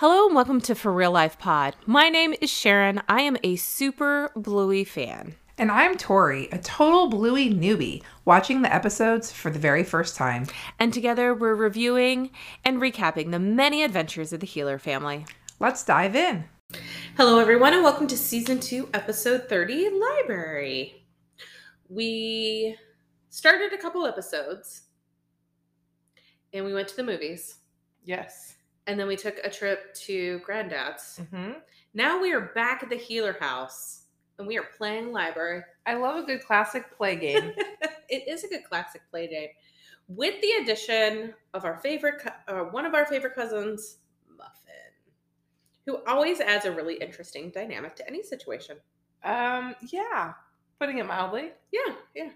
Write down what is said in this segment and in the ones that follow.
Hello and welcome to For Real Life Pod. My name is Cherin. I am a super Bluey fan. And I'm Tori, a total Bluey newbie, watching the episodes for the very first time. And together we're reviewing and recapping the many adventures of the Heeler family. Let's dive in. Hello, everyone, and welcome to season two, episode 30 Library. We started a couple episodes and we went to the movies. Yes. And then we took a trip to Granddad's. hmm Now we are back at the Heeler house and we are playing library. I love a good classic play game. it is a good classic play game, with the addition of our favorite, uh, one of our favorite cousins, Muffin, who always adds a really interesting dynamic to any situation. um, yeah, putting it mildly. Yeah, yeah.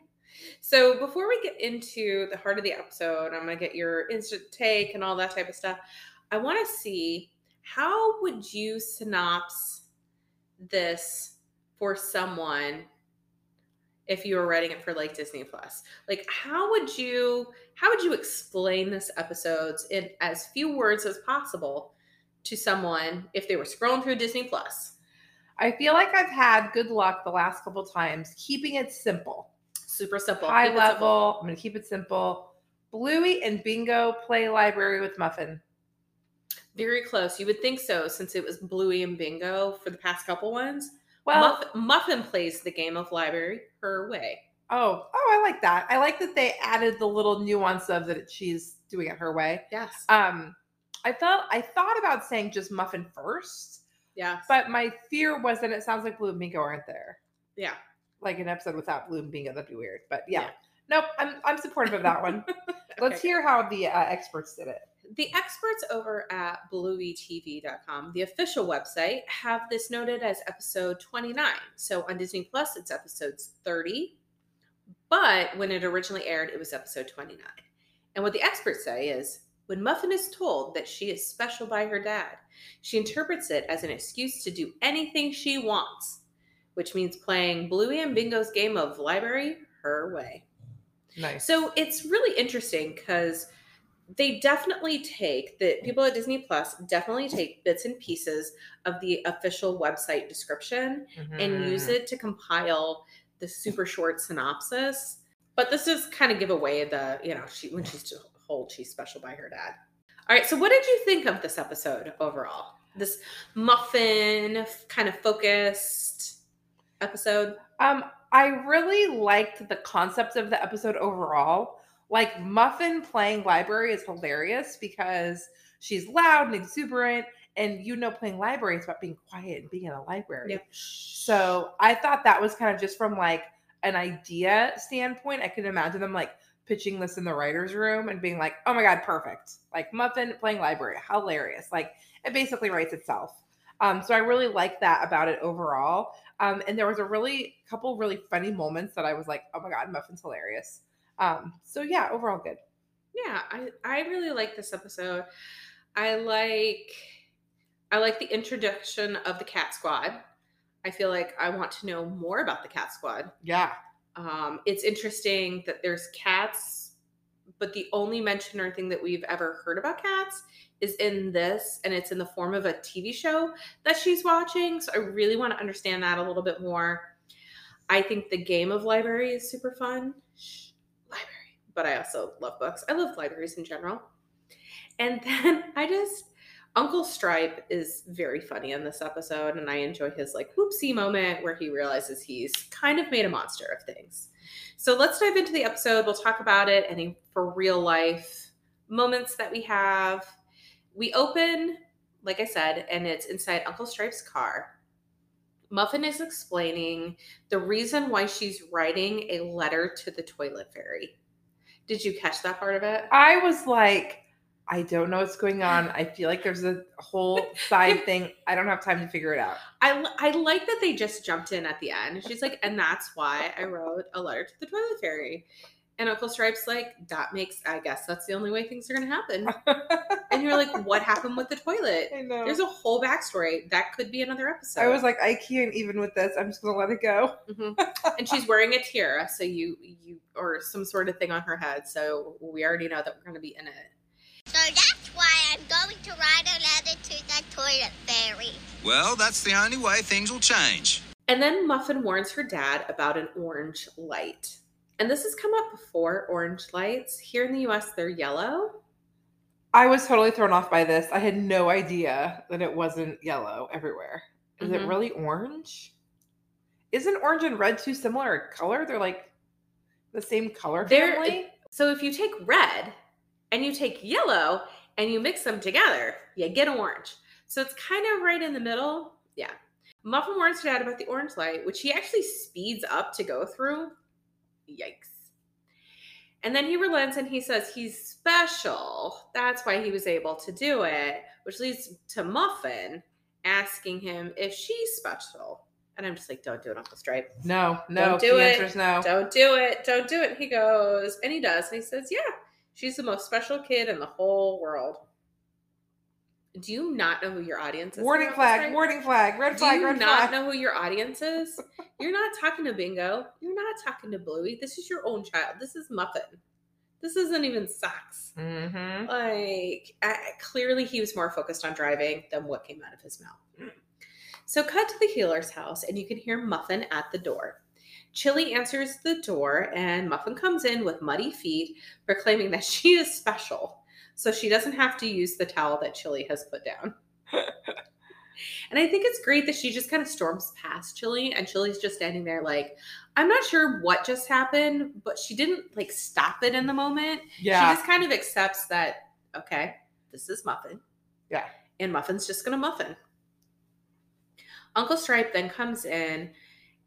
So before we get into the heart of the episode, I'm gonna get your instant take and all that type of stuff. I want to see how would you synopse this for someone if you were writing it for like Disney Plus? Like, how would you how would you explain this episodes in as few words as possible to someone if they were scrolling through Disney Plus? I feel like I've had good luck the last couple times keeping it simple, Super simple, high keep it simple. level. I'm gonna keep it simple. Bluey and Bingo play library with Muffin. Very close. You would think so, since it was Bluey and Bingo for the past couple ones. Well, Muff- Muffin plays the game of library her way. oh, oh, I like that. I like that they added the little nuance of that she's doing it her way. Yes. Um, I felt I thought about saying just Muffin first, Yeah. but my fear was that it sounds like Blue and Bingo aren't there. yeah. Like an episode without Blue and Bingo, that'd be weird. But yeah, Yeah. nope. I'm I'm supportive of that one. Let's hear how the uh, experts did it. The experts over at blueytv.com, the official website, have this noted as episode 29. So on Disney Plus, it's episodes 30. But when it originally aired, it was episode 29. And what the experts say is when Muffin is told that she is special by her dad, she interprets it as an excuse to do anything she wants, which means playing Bluey and Bingo's game of library her way. Nice. So it's really interesting because they definitely take the people at Disney Plus definitely take bits and pieces of the official website description and use Mhm. it to compile the super short synopsis. But this does kind of give away the, you know, she when she's told she's special by her dad. All right, so what did you think of this episode overall? This muffin kind of focused episode. Um, I really liked the concept of the episode overall. Like Muffin playing library is hilarious because she's loud and exuberant, and you know, playing library is about being quiet and being in a library. Yep. So I thought that was kind of just from like an idea standpoint. I can imagine them like pitching this in the writer's room and being like, oh my God, perfect. Like Muffin playing library, hilarious. Like it basically writes itself. Um, so I really like that about it overall. Um, and there was a really couple really funny moments that I was like, oh my God, Muffin's hilarious. Um, so yeah, overall good. yeah i i really like this episode. I like i like the introduction of the cat squad. I feel like i want to know more about the cat squad. Yeah. um it's interesting that there's cats but the only mention or thing that we've ever heard about cats is in this and it's in the form of a tv show that she's watching so i really want to understand that a little bit more. I think the game of library is super fun but i also love books. I love libraries in general. And then i just uncle stripe is very funny in this episode and i enjoy his like whoopsie moment where he realizes he's kind of made a monster of things. So let's dive into the episode. We'll talk about it any for real life moments that we have. We open like i said and it's inside uncle stripe's car. Muffin is explaining the reason why she's writing a letter to the toilet fairy did you catch that part of it I was like, I don't know what's going on. I feel like there's a whole side thing. I don't have time to figure it out. I, I like that they just jumped in at the end. She's like, and that's why I wrote a letter to the toilet fairy. And Uncle Stripe's like, that makes, I guess that's the only way things are going to happen. And you're like, what happened with the toilet? I know. There's a whole backstory. That could be another episode. I was like, I can't even with this. I'm just gonna let it go. Mhm. and she's wearing a tiara, so you, you, or some sort of thing on her head. So we already know that we're going to be in it. So that's why I'm going to write a letter to the toilet fairy. Well, that's the only way things will change. And then Muffin warns her dad about an orange light. And this has come up before orange lights. Here in the US, they're yellow. I was totally thrown off by this. I had no idea that it wasn't yellow everywhere. Is it Mhm. really orange? Isn't orange and red too similar in color? They're like the same color They're- family. So if you take red and you take yellow and you mix them together, you get orange. So it's kind of right in the middle. Yeah. Muffin warns dad about the orange light, which he actually speeds up to go through. Yikes. And then he relents and he says he's special. That's why he was able to do it, which leads to Muffin asking him if she's special. And I'm just like, don't do it, Uncle Stripe. No, no. Don't do the it. answer's no. Don't do it. Don't do it. He goes, and he does. And he says, Yeah, she's the most special kid in the whole world. Do you not know who your audience is? Warning flag, warning flag, red Do flag, Do you red not flag. know who your audience is? You're not talking to Bingo. You're not talking to Bluey. This is your own child. This is Muffin. This isn't even Socks. Mm-hmm. Like, I, clearly he was more focused on driving than what came out of his mouth. So, cut to the heeler's house, and you can hear Muffin at the door. Chili answers the door, and Muffin comes in with muddy feet, proclaiming that she is special, so she doesn't have to use the towel that Chili has put down. and I think it's great that she just kind of storms past Chili, and Chili's just standing there, like, I'm not sure what just happened, but she didn't like stop it in the moment Yeah. she just kind of accepts that okay this is muffin Yeah. and muffin's just gonna muffin uncle stripe then comes in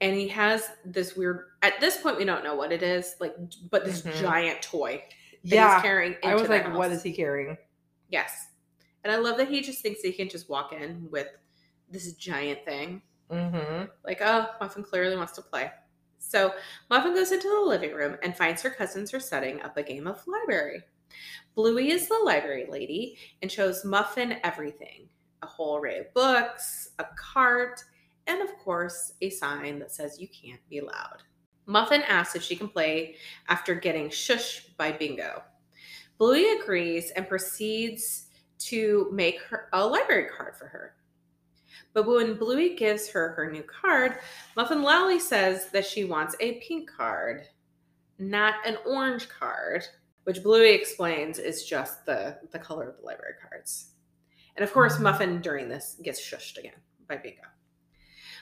and he has this weird at this point we don't know what it is like but this Mhm. giant toy yeah. he's carrying I was like, house. what is he carrying? yes and i love that he just thinks he can just walk in with this giant thing Mm-hmm. like, oh, Muffin clearly wants to play. So Muffin goes into the living room and finds her cousins are setting up a game of library. Bluey is the library lady and shows Muffin everything a whole array of books, a cart, and of course, a sign that says you can't be loud. Muffin asks if she can play after getting shushed by Bingo. Bluey agrees and proceeds to make her a library card for her. But when Bluey gives her her new card, Muffin loudly says that she wants a pink card, not an orange card, which Bluey explains is just the, the color of the library cards. And of course, Mhm. Muffin during this gets shushed again by Bingo.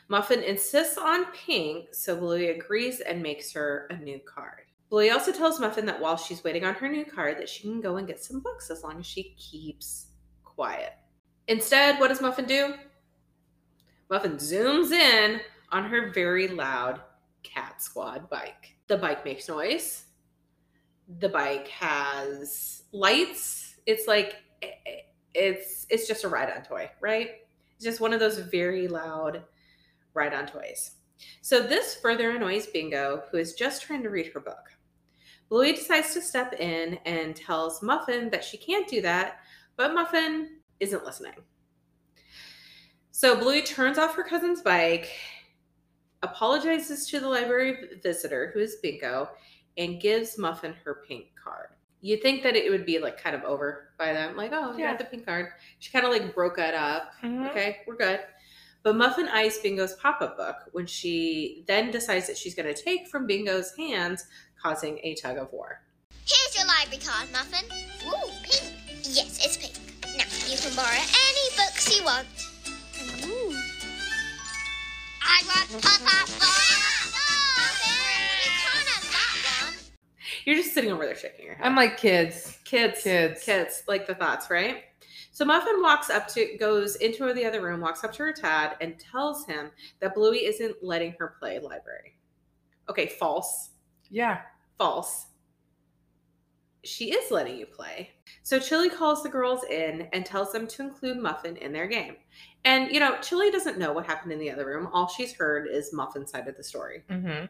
Muffin insists on pink, so Bluey agrees and makes her a new card. Bluey also tells Muffin that while she's waiting on her new card, that she can go and get some books as long as she keeps quiet. Instead, what does Muffin do? Muffin zooms in on her very loud Cat Squad bike. The bike makes noise. The bike has lights. It's like eh, eh, it's it's just a ride-on toy, right? It's just one of those very loud ride-on toys. So this further annoys Bingo, who is just trying to read her book. Bluey decides to step in and tells Muffin that she can't do that, but Muffin isn't listening. So Bluey turns off her cousin's bike, apologizes to the library visitor, who is Bingo, and gives Muffin her pink card. You'd think that it would be like kind of over by then, like, oh, yeah, Yeah. the pink card. She kind of like broke it up. Mhm. Okay, we're good. But Muffin eyes Bingo's pop up book when she then decides that she's going to take from Bingo's hands, causing a tug of war. Here's your library card, Muffin. Ooh, pink. Yes, it's pink. Now, you can borrow any books you want. Ooh. I want Papa You can't have that one. You're just sitting over there shaking your head. I'm like kids. kids, Kids. kids, like the thoughts, right? So Muffin walks up to, goes into the other room, walks up to her dad, and tells him that Bluey isn't letting her play library. Okay, false. Yeah. False. She is letting you play. So Chili calls the girls in and tells them to include Muffin in their game. And, you know, Chili doesn't know what happened in the other room. All she's heard is Muffin's side of the story. Mm-hmm.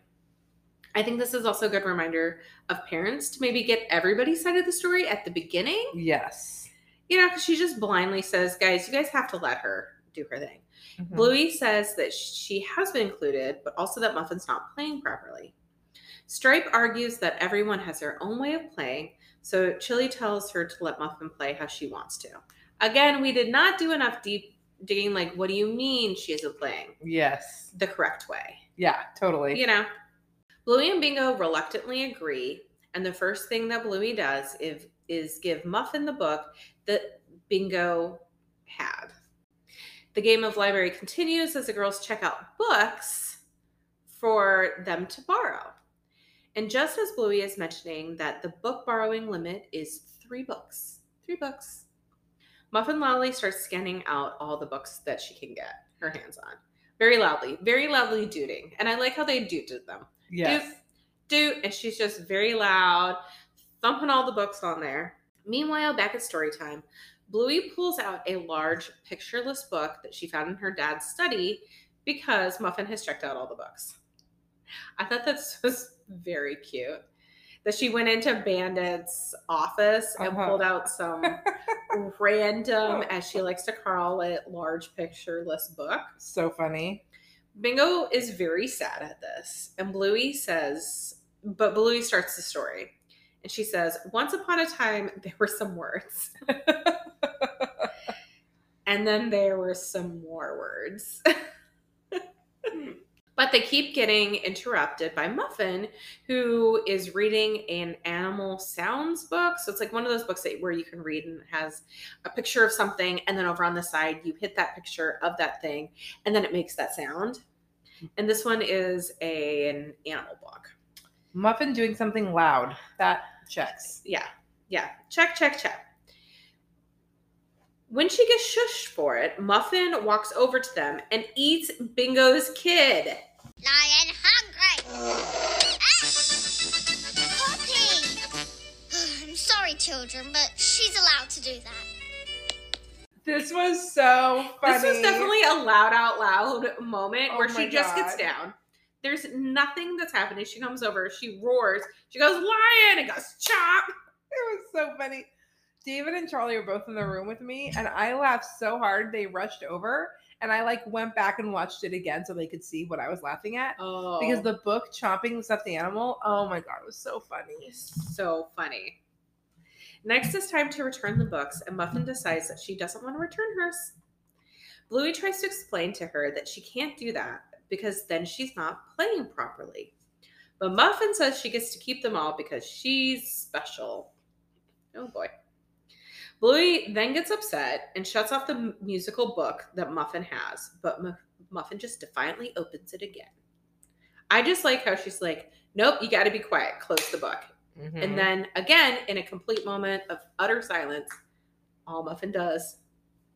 I think this is also a good reminder of parents to maybe get everybody's side of the story at the beginning. Yes. You know, because she just blindly says, guys, you guys have to let her do her thing. Mhm. Bluey says that she has been included, but also that Muffin's not playing properly. Stripe argues that everyone has their own way of playing, So Chili tells her to let Muffin play how she wants to. Again, we did not do enough deep digging, like, what do you mean she isn't playing Yes. the correct way? Yeah, totally. You know? Bluey and Bingo reluctantly agree, and the first thing that Bluey does is, is give Muffin the book that Bingo had. The game of library continues as the girls check out books for them to borrow. And just as Bluey is mentioning that the book borrowing limit is three books, three books, Muffin Lolly starts scanning out all the books that she can get her hands on. Very loudly, very loudly dooting. And I like how they dooted them. Yes. Doot, doot, and she's just very loud, thumping all the books on there. Meanwhile, back at story time, Bluey pulls out a large pictureless book that she found in her dad's study because Muffin has checked out all the books. I thought this was very cute. That she went into Bandit's office and Uh-huh. pulled out some random, as she likes to call it, large pictureless book. So funny. Bingo is very sad at this, and Bluey says, but Bluey starts the story. And she says, Once upon a time, there were some words. and then there were some more words. but they keep getting interrupted by Muffin, who is reading an animal sounds book. So it's like one of those books that, where you can read and it has a picture of something, and then over on the side, you hit that picture of that thing, and then it makes that sound. And this one is a, an animal book. Muffin doing something loud. That checks. Yeah, yeah. Check, check, check. When she gets shushed for it, Muffin walks over to them and eats Bingo's kid. Lion hungry. Ah! Poppy. I'm sorry, children, but she's allowed to do that. This was so funny. This was definitely a loud out loud moment Oh where my she just gets down. There's nothing that's happening. She comes over, she roars, she goes, Lion, and goes, chop. It was so funny. David and Charlie were both in the room with me, and I laughed so hard they rushed over, and I like went back and watched it again so they could see what I was laughing at. Oh, Because the book chomping the stuffed animal, oh my god, it was so funny. so funny. Next, it's time to return the books, and Muffin decides that she doesn't want to return hers. Bluey tries to explain to her that she can't do that because then she's not playing properly. But Muffin says she gets to keep them all because she's special. Oh boy. Bluey then gets upset and shuts off the musical book that Muffin has, but Muffin just defiantly opens it again. I just like how she's like, nope, you got to be quiet, close the book. Mm-hmm. And then again, in a complete moment of utter silence, all Muffin does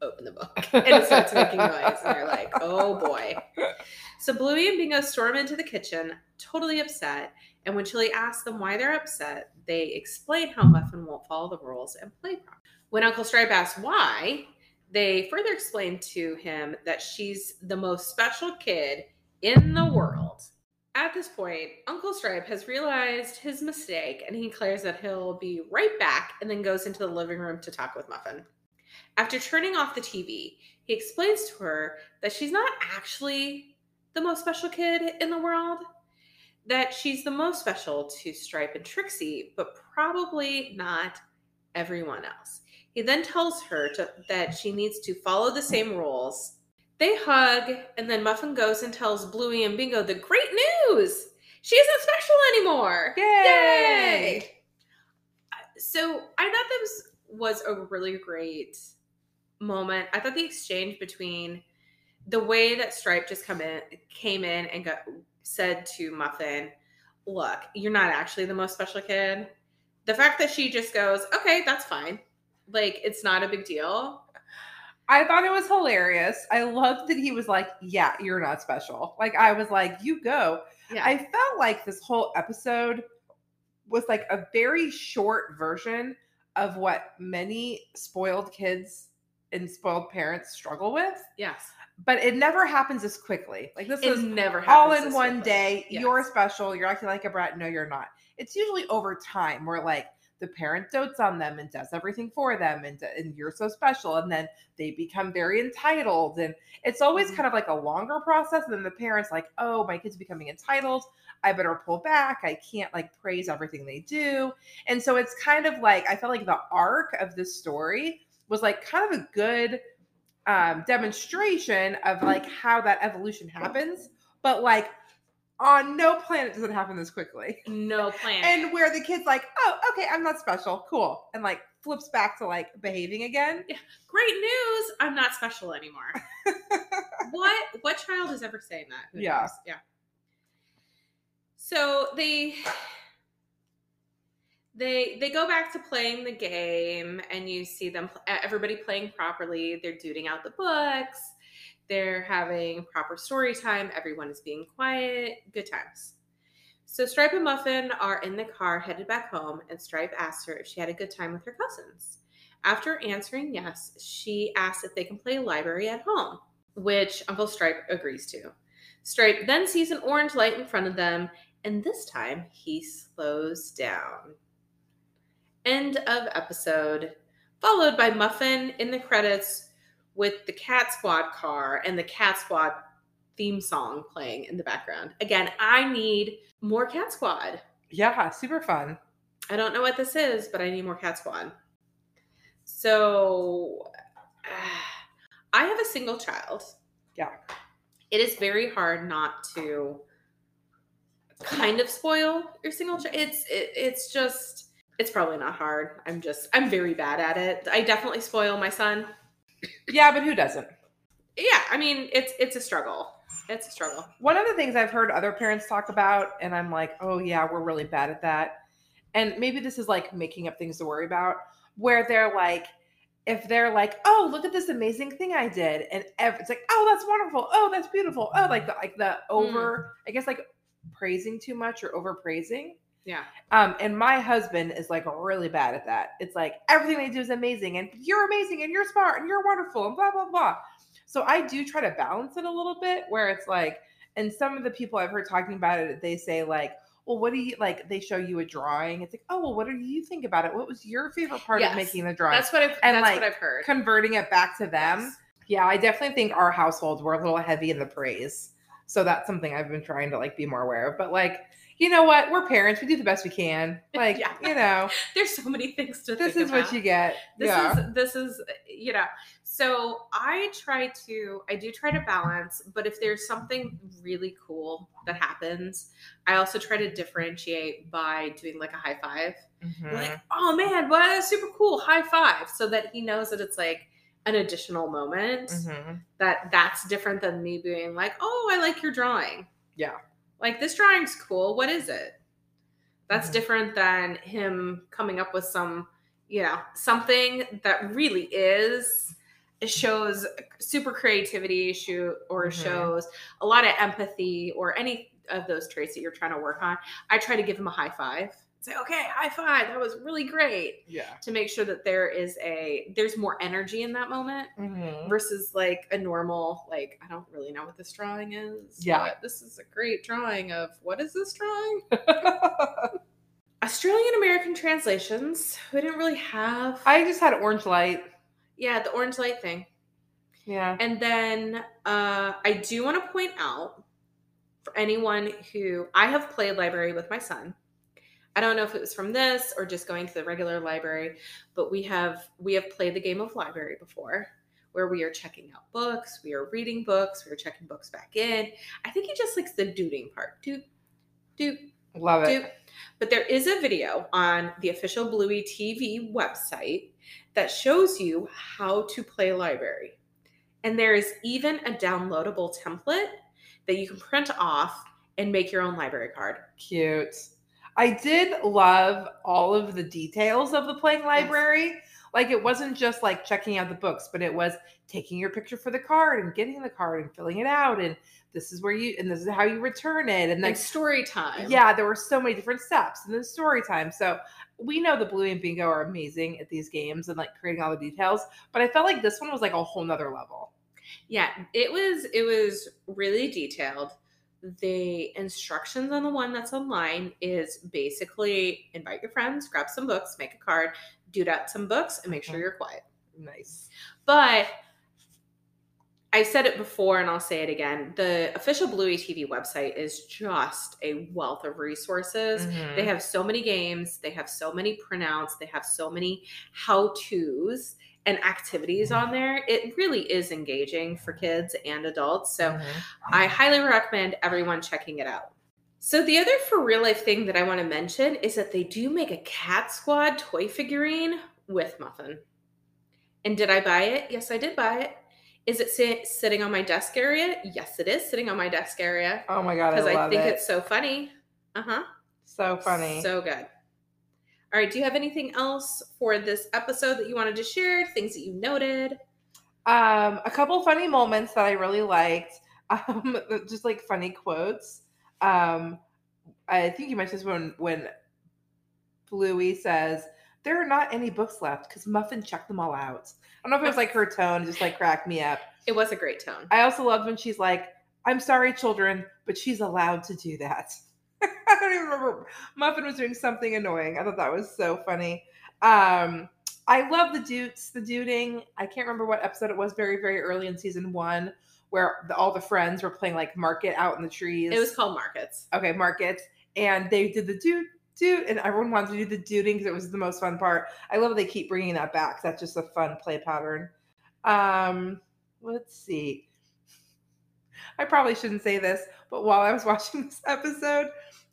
open the book and it starts making noise. And they're like, oh boy. So Bluey and Bingo storm into the kitchen, totally upset. And when Chili asks them why they're upset, they explain how Muffin won't follow the rules and play properly. When Uncle Stripe asks why, they further explain to him that she's the most special kid in the world. At this point, Uncle Stripe has realized his mistake and he declares that he'll be right back and then goes into the living room to talk with Muffin. After turning off the TV, he explains to her that she's not actually the most special kid in the world, that she's the most special to Stripe and Trixie, but probably not everyone else. He then tells her to, that she needs to follow the same rules. They hug, and then Muffin goes and tells Bluey and Bingo the great news! She isn't special anymore! Yay! So I thought this was a really great moment. I thought the exchange between the way that Stripe just come in came in and got said to Muffin, look, you're not actually the most special kid. The fact that she just goes, okay, that's fine. Like, it's not a big deal. I thought it was hilarious. I loved that he was like, Yeah, you're not special. Like, I was like, You go. Yeah. I felt like this whole episode was like a very short version of what many spoiled kids and spoiled parents struggle with, yes. but it never happens as quickly. Like, this It is never all in one quickly. day. Yes. You're special. You're acting like a brat. No, you're not. It's usually over time where like the parent dotes on them and does everything for them, and and you're so special, and then they become very entitled, and it's always Mhm. kind of like a longer process. And then the parents like, oh, my kid's becoming entitled. I better pull back. I can't like praise everything they do. And so it's kind of like I felt like the arc of this story was like kind of a good um demonstration of like how that evolution happens, but like on no planet does it happen this quickly. No plan. And where the kid's like, oh, okay, I'm not special. Cool. And like flips back to like behaving again. Yeah. Great news! I'm not special anymore. what what child is ever saying that? Who Yeah. knows? Yeah. So they they they go back to playing the game and you see them everybody playing properly. They're duding out the books. They're having proper story time. Everyone is being quiet. Good times. So stripe and muffin are in the car headed back home and stripe asks her if she had a good time with her cousins. After answering yes she asks if they can play library at home which uncle stripe agrees to. Stripe then sees an orange light in front of them and this time he slows down End of episode. Followed by Muffin in the credits with the Cat Squad car and the Cat Squad theme song playing in the background. Again, I need more Cat Squad. Yeah, super fun. I don't know what this is, but I need more Cat Squad. So, I have a single child. Yeah. It is very hard not to kind of spoil your single child. It's it, it's just it's probably not hard. I'm just I'm very bad at it. I definitely spoil my son. Yeah, but who doesn't? Yeah, I mean it's it's a struggle. It's a struggle. One of the things I've heard other parents talk about, and I'm like, oh yeah, we're really bad at that. And maybe this is like making up things to worry about, where they're like, if they're like, oh, look at this amazing thing I did, and ev- it's like, oh, that's wonderful, oh, that's beautiful, oh, like the like the hmm. over, I guess like praising too much or over praising. Yeah. Um, and my husband is like really bad at that. It's like everything they do is amazing, and you're amazing, and you're smart, and you're wonderful, and blah blah blah. So I do try to balance it a little bit, where it's like, and some of the people I've heard talking about it, they say like, well, what do you like? They show you a drawing. It's like, oh, well, what do you think about it? What was your favorite part Yes. of making the drawing? That's what I've And, that's like, what I've heard. Converting it back to them. Yes. Yeah, I definitely think our household we're a little heavy in the praise. So that's something I've been trying to like be more aware of. But like, you know what? We're parents. We do the best we can. Like, Yeah. you know, There's so many things to this is what you get. this yeah. is this is you know so i try to i do try to balance but if there's something really cool that happens i also try to differentiate by doing like a high five Mhm. like oh man well that's super cool high five so that he knows that it's like an additional moment Mhm. that that's different than me being like oh i like your drawing Yeah. Like this drawing's cool. What is it? That's Mhm. different than him coming up with some you know something that really is. It shows super creativity shoot or Mhm. shows a lot of empathy or any of those traits that you're trying to work on. I try to give him a high five say okay high five that was really great Yeah. to make sure that there is a there's more energy in that moment Mhm. versus like a normal like i don't really know what this drawing is Yeah. this is a great drawing of what is this drawing australian american translations we didn't really have I just had orange light. yeah the orange light thing Yeah. and then uh i do want to point out for anyone who i have played library with my son i don't know if it was from this or just going to the regular library but we have we have played the game of library before where we are checking out books we are reading books we are checking books back in i think he just likes the duding part doot doot Love it. doot but there is a video on the official bluey tv website that shows you how to play library and there is even a downloadable template that you can print off and make your own library card Cute. I did love all of the details of the playing library. Like it wasn't just like checking out the books, but it was taking your picture for the card and getting the card and filling it out and this is where you and this is how you return it and then like story time yeah, there were so many different steps and then story time. So we know the Bluey and Bingo are amazing at these games and like creating all the details, but I felt like this one was like a whole nother level. Yeah, it was it was really detailed. The instructions on the one that's online is basically invite your friends, grab some books, make a card, do out some books, and make sure Mhm. you're quiet. Nice. But I said it before and I'll say it again. The official Bluey TV website is just a wealth of resources. Mhm. They have so many games, they have so many printouts, they have so many how to's and activities on there. It really is engaging for kids and adults. So Mhm. I highly recommend everyone checking it out. So, the other for real life thing that I want to mention is that they do make a Cat Squad toy figurine with Muffin. And did I buy it? Yes, I did buy it. Is it sit- sitting on my desk area? Yes, it is sitting on my desk area Oh my god, I because I, love think it. it's so funny. Uh huh. so funny. So good. All right. Do you have anything else for this episode that you wanted to share? Things that you noted? Um, a couple funny moments that I really liked. Um, just like funny quotes. Um, I think you mentioned this when when Bluey says there are not any books left because Muffin checked them all out. I don't know if it was like her tone, just like cracked me up. It was a great tone. I also loved when she's like, "I'm sorry, children, but she's allowed to do that." I don't even remember. Muffin was doing something annoying. I thought that was so funny. Um, I love the dutes, the duding. I can't remember what episode it was. Very, very early in season one, where the, all the friends were playing like market out in the trees. It was called Markets. okay, markets, and they did the dude. Dude, and everyone wanted to do the duding because it was the most fun part. I love they keep bringing that back. That's just a fun play pattern. Um, let's see. I probably shouldn't say this, but while I was watching this episode,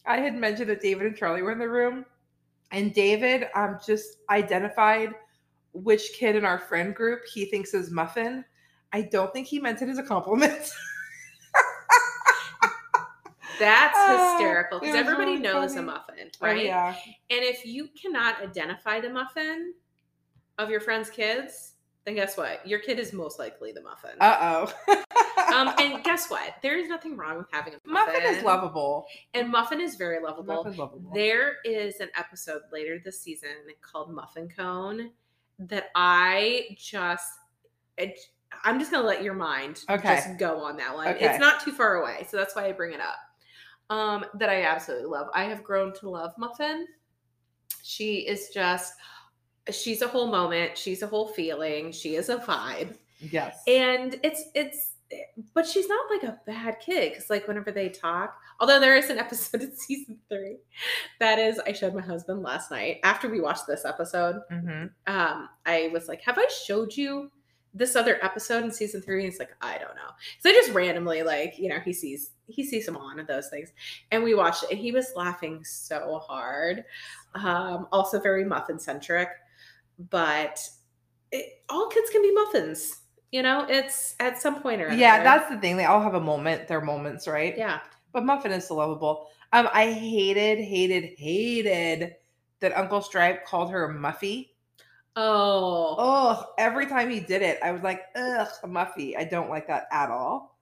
I had mentioned that David and Charlie were in the room, and David um just identified which kid in our friend group he thinks is Muffin. I don't think he meant it as a compliment. That's Oh, hysterical because was everybody really knows funny. a muffin, Oh, right? yeah. And if you cannot identify the muffin of your friend's kids, then guess what? Your kid is most likely the muffin. Uh oh. um, and guess what? There is nothing wrong with having a muffin. Muffin is lovable. And Muffin is very lovable. Lovable. There is an episode later this season called Muffin Cone that I just, it, I'm just gonna let your mind Okay. just go on that one. Okay. It's not too far away, so that's why I bring it up. Um, that I absolutely love. I have grown to love Muffin. She is just, she's a whole moment. She's a whole feeling. She is a vibe yes. and it's it's but she's not like a bad kid because like whenever they talk although there is an episode in season three that is i showed my husband last night after we watched this episode. Mhm. um i was like have i showed you this other episode in season three? And he's like i don't know. So i just randomly like you know he sees he sees some on of those things. And we watched it and he was laughing so hard um also very muffin centric but it, all kids can be muffins you know it's at some point or Yeah, that's the thing. They all have a moment, their moments, right? yeah But Muffin is so lovable. Um, I hated, hated, hated that Uncle Stripe called her Muffy. oh Oh, every time he did it, I was like, ugh, Muffy. I don't like that at all.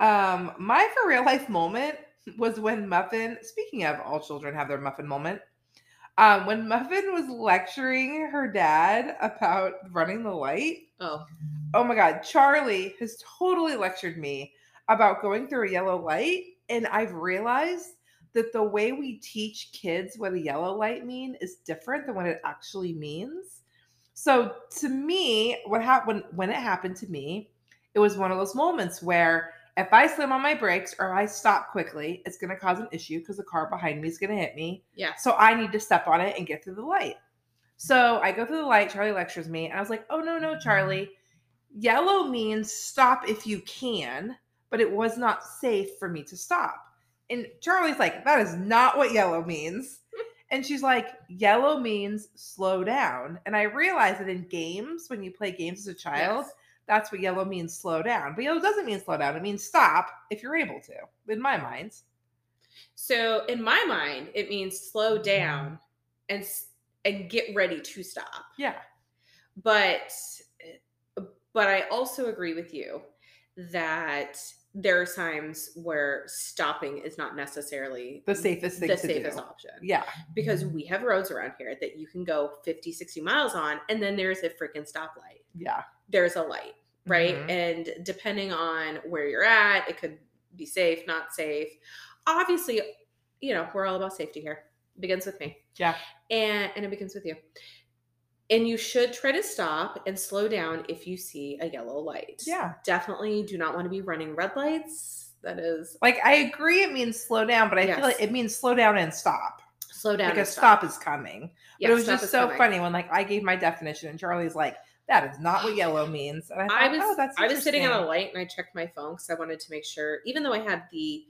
Um, my for real life moment was when Muffin, speaking of all children have their Muffin moment, um, when Muffin was lecturing her dad about running the light. Oh Oh my God, Charlie has totally lectured me about going through a yellow light. And I've realized that the way we teach kids what a yellow light mean is different than what it actually means. So to me, what happened when it happened to me, it was one of those moments where if I slam on my brakes or I stop quickly, it's going to cause an issue because the car behind me is going to hit me. yeah So I need to step on it and get through the light. So I go through the light. Charlie lectures me. And I was like, oh, no, no, mm-hmm. Charlie. Yellow means stop if you can, but it was not safe for me to stop. And Charlie's like, that is not what yellow means. And she's like, yellow means slow down. And I realized that in games, when you play games as a child, Yes. that's what yellow means slow down. But yellow doesn't mean slow down. It means stop if you're able to, in my mind. so in my mind it means slow down mm-hmm. and s- and get ready to stop Yeah. but but i also agree with you that there are times where stopping is not necessarily The safest thing the safest do. option Yeah. because we have roads around here that you can go 50 60 miles on and then there's a freaking stoplight Yeah. there's a light right Mhm. and depending on where you're at it could be safe not safe obviously you know we're all about safety here begins with me Yeah. and and it begins with you And you should try to stop and slow down if you see a yellow light. Yeah. Definitely do not want to be running red lights. That is Like I agree it means slow down, but I Yes. feel like it means slow down and stop. slow down. like a and stop. is coming. Yeah, but it was just so coming. funny when like I gave my definition and Charlie's like, that is not what yellow means. And I, thought, I was oh, that's I was sitting at a light and I checked my phone because I wanted to make sure, even though I had the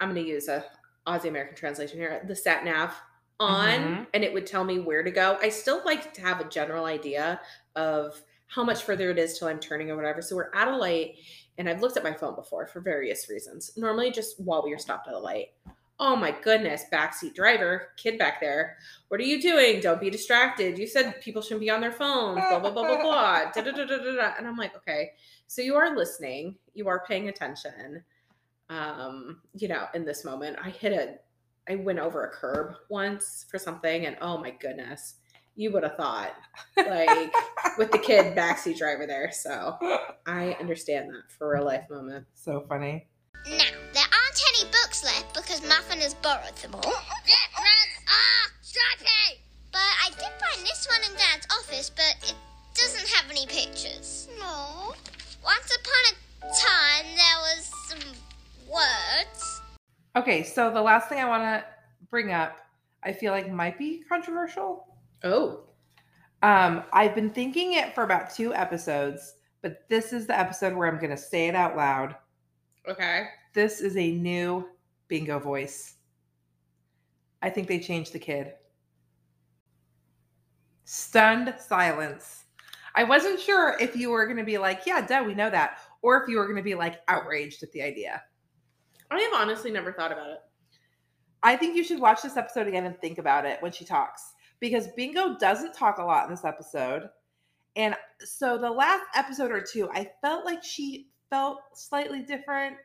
I'm going to use a Aussie American translation here, the sat nav on, Mhm. and it would tell me where to go. I still like to have a general idea of how much further it is till I'm turning or whatever. So we're at a light, and I've looked at my phone before for various reasons. Normally, just while we were stopped at a light. Oh my goodness, backseat driver, kid back there. What are you doing? Don't be distracted. You said people shouldn't be on their phones, blah, blah, blah, blah, blah. Da, da, da, da, da. And I'm like, okay, so you are listening, you are paying attention. Um, you know, in this moment, I hit a, I went over a curb once for something, and oh my goodness, you would have thought, like, with the kid backseat driver there. So I understand that for a real life moment. so funny. Now, there aren't any books left because Muffin has borrowed them all. Yeah, Rex! Ah, Stripey! But I did find this one in Dad's office, but it doesn't have any pictures. Okay, so the last thing I want to bring up, I feel like might be controversial. Oh, Um, I've been thinking it for about two episodes, but this is the episode where I'm going to say it out loud. okay. This is a new bingo voice. I think they changed the kid. Stunned silence. I wasn't sure if you were going to be like, yeah, duh, we know that, or if you were going to be like outraged at the idea. I have honestly never thought about it. I think you should watch this episode again and think about it when she talks because Bingo doesn't talk a lot in this episode. And so the last episode or two, I felt like she felt slightly different.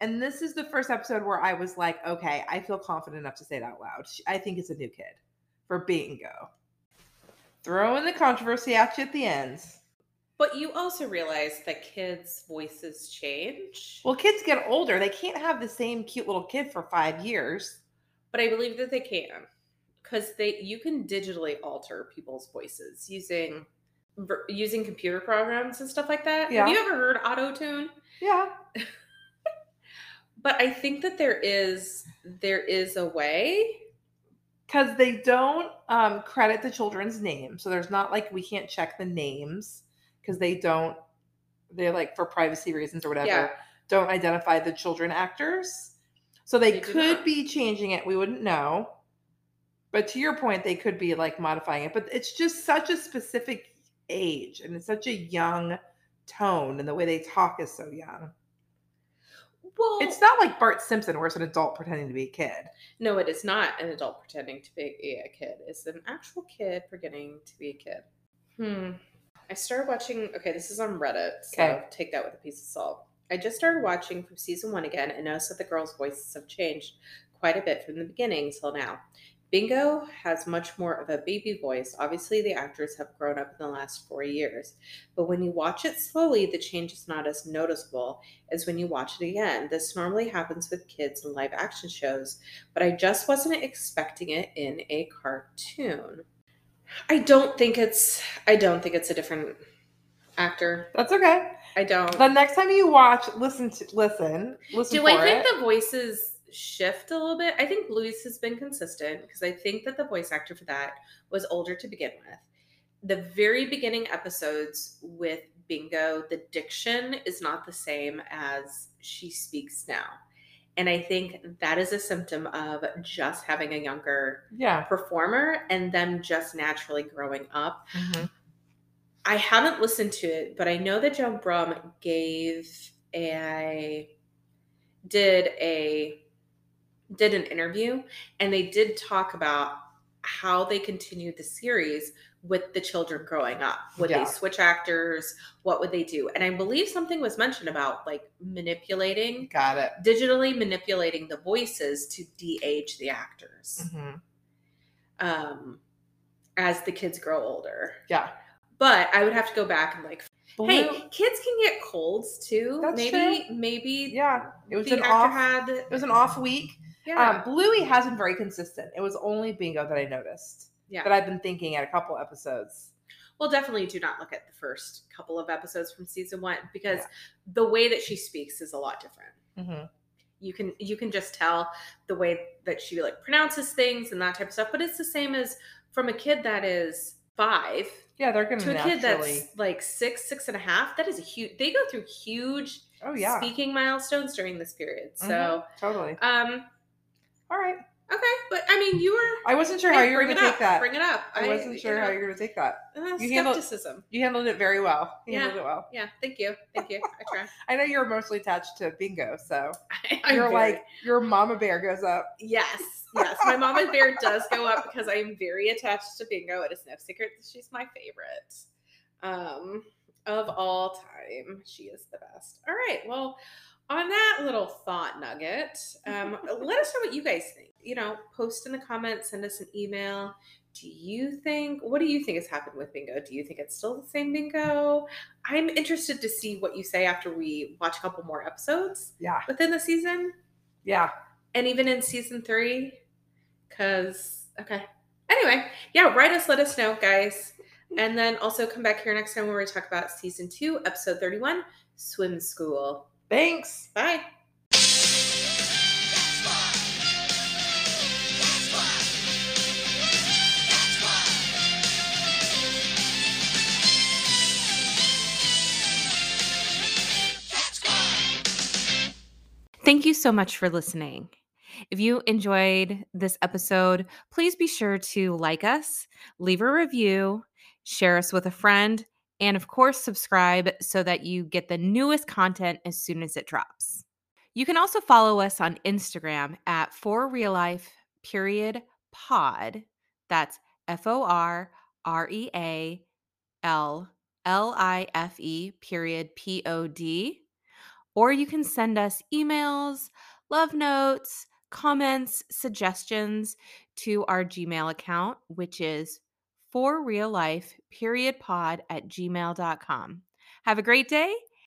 And this is the first episode where I was like, okay, I feel confident enough to say it out loud. I think it's a new kid for Bingo. Throw in the controversy at you at the end. But you also realize that kids' voices change. Well, kids get older. They can't have the same cute little kid for five years. but I believe that they can because they you can digitally alter people's voices using using computer programs and stuff like that. Yeah. Have you ever heard auto tune? Yeah. But I think that there is there is a way. because they don't um, credit the children's names so there's not like we can't check the names because they don't they're like for privacy reasons or whatever Yeah. don't identify the children actors so they, They could be changing it we wouldn't know but to your point they could be like modifying it but it's just such a specific age and it's such a young tone and the way they talk is so young Well, it's not like bart simpson where it's an adult pretending to be a kid no, it is not an adult pretending to be a kid. It's an actual kid pretending to be a kid. Hmm. I started watching. Okay, this is on Reddit, so Okay. take that with a piece of salt. I just started watching from season one again and noticed that the girls' voices have changed quite a bit from the beginning till now. Bingo has much more of a baby voice. Obviously, the actors have grown up in the last four years, but when you watch it slowly, the change is not as noticeable as when you watch it again. This normally happens with kids in live action shows, but I just wasn't expecting it in a cartoon. I don't think it's I don't think it's a different actor. that's okay I don't. The next time you watch, listen to listen, listen Do I think it. the voices shift a little bit? I think Bluey's has been consistent because I think that the voice actor for that was older to begin with. The very beginning episodes with Bingo, the diction is not the same as she speaks now. And I think that is a symptom of just having a younger yeah. performer and them just naturally growing up. Mhm. I haven't listened to it, but I know that Joe Brumm gave a did a did an interview and they did talk about how they continued the series with the children growing up. Would Yeah. they switch actors? What would they do? And I believe something was mentioned about like manipulating Got it. digitally manipulating the voices to de-age the actors Mhm. um as the kids grow older. Yeah. But I would have to go back and like, Blue, hey, kids can get colds too. That's maybe, maybe yeah, it was the an actor off. had. It was an off week. yeah. Um, Bluey hasn't very consistent. It was only Bingo that I noticed. Yeah. that I've been thinking at a couple episodes. Well, definitely do not look at the first couple of episodes from season one because Yeah. the way that she speaks is a lot different. Mm-hmm. You can you can just tell the way that she like pronounces things and that type of stuff. But it's the same as from a kid that is five Yeah, they're gonna to a kid that's like six, six and a half. That is a huge. They go through huge oh yeah, speaking milestones during this period. So, Mhm, totally. um, All right. Okay, but I mean, you were. I wasn't sure hey, how you were gonna take up, that. Bring it up. I wasn't sure how you were gonna take that. Uh, You handled- skepticism. You handled it very well. You Yeah. handled it well. Yeah, thank you, thank you. I try. I know you're mostly attached to bingo, so you're very- like your mama bear goes up. Yes, yes. My mama bear does go up because I am very attached to Bingo. It is no secret that she's my favorite um, of all time. She is the best. All right. Well, on that little thought nugget, um, let us know what you guys think. You know, post in the comments, send us an email. Do you think, what do you think has happened with Bingo? Do you think it's still the same Bingo? I'm interested to see what you say after we watch a couple more episodes Yeah, within the season yeah. and even in season three because okay anyway yeah write us let us know guys and then also come back here next time when we talk about season two episode 31 swim school Thanks. bye Thank you so much for listening. If you enjoyed this episode, please be sure to like us, leave a review, share us with a friend, and of course, subscribe so that you get the newest content as soon as it drops. You can also follow us on Instagram at for real life period pod. That's F O R R E A L L I F E period P O D or you can send us emails, love notes, comments, suggestions to our Gmail account, which is for real life period pod at gmail.com. Have a great day